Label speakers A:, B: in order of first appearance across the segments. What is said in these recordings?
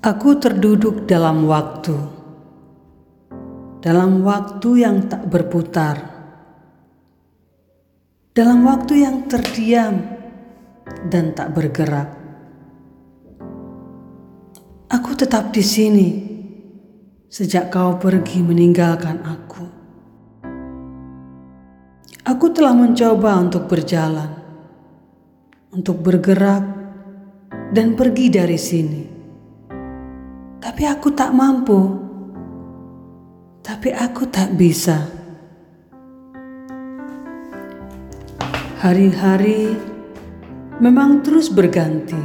A: Aku terduduk dalam waktu, dalam waktu yang tak berputar, dalam waktu yang terdiam dan tak bergerak. Aku tetap di sini sejak kau pergi meninggalkan aku. Aku telah mencoba untuk berjalan, untuk bergerak, dan pergi dari sini tapi aku tak mampu. Tapi aku tak bisa. Hari-hari memang terus berganti.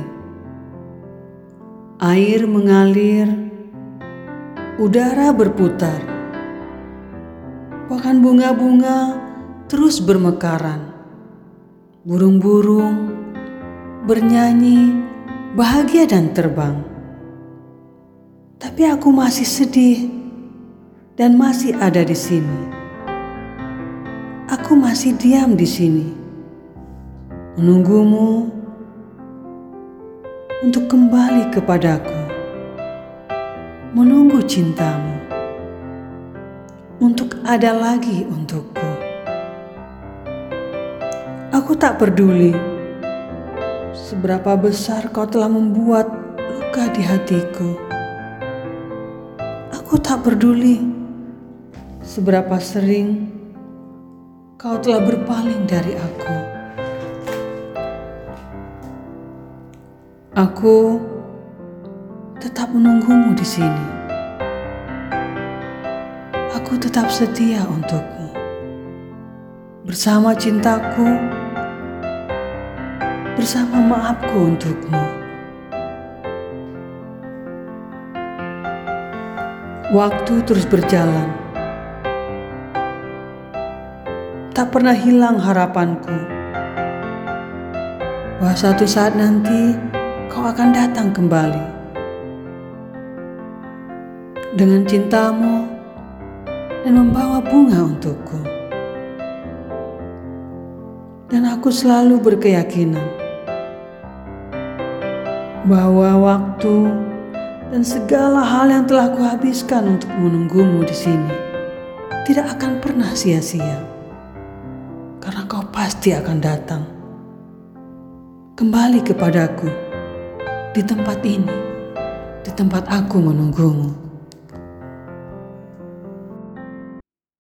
A: Air mengalir, udara berputar. Bahkan bunga-bunga terus bermekaran. Burung-burung bernyanyi, bahagia dan terbang tapi aku masih sedih dan masih ada di sini. Aku masih diam di sini, menunggumu untuk kembali kepadaku, menunggu cintamu untuk ada lagi untukku. Aku tak peduli seberapa besar kau telah membuat luka di hatiku. Aku tak peduli seberapa sering kau telah berpaling dari aku. Aku tetap menunggumu di sini. Aku tetap setia untukmu. Bersama cintaku, bersama maafku untukmu. Waktu terus berjalan. Tak pernah hilang harapanku bahwa suatu saat nanti kau akan datang kembali. Dengan cintamu dan membawa bunga untukku. Dan aku selalu berkeyakinan bahwa waktu dan segala hal yang telah kuhabiskan untuk menunggumu di sini tidak akan pernah sia-sia. Karena kau pasti akan datang kembali kepadaku di tempat ini, di tempat aku menunggumu.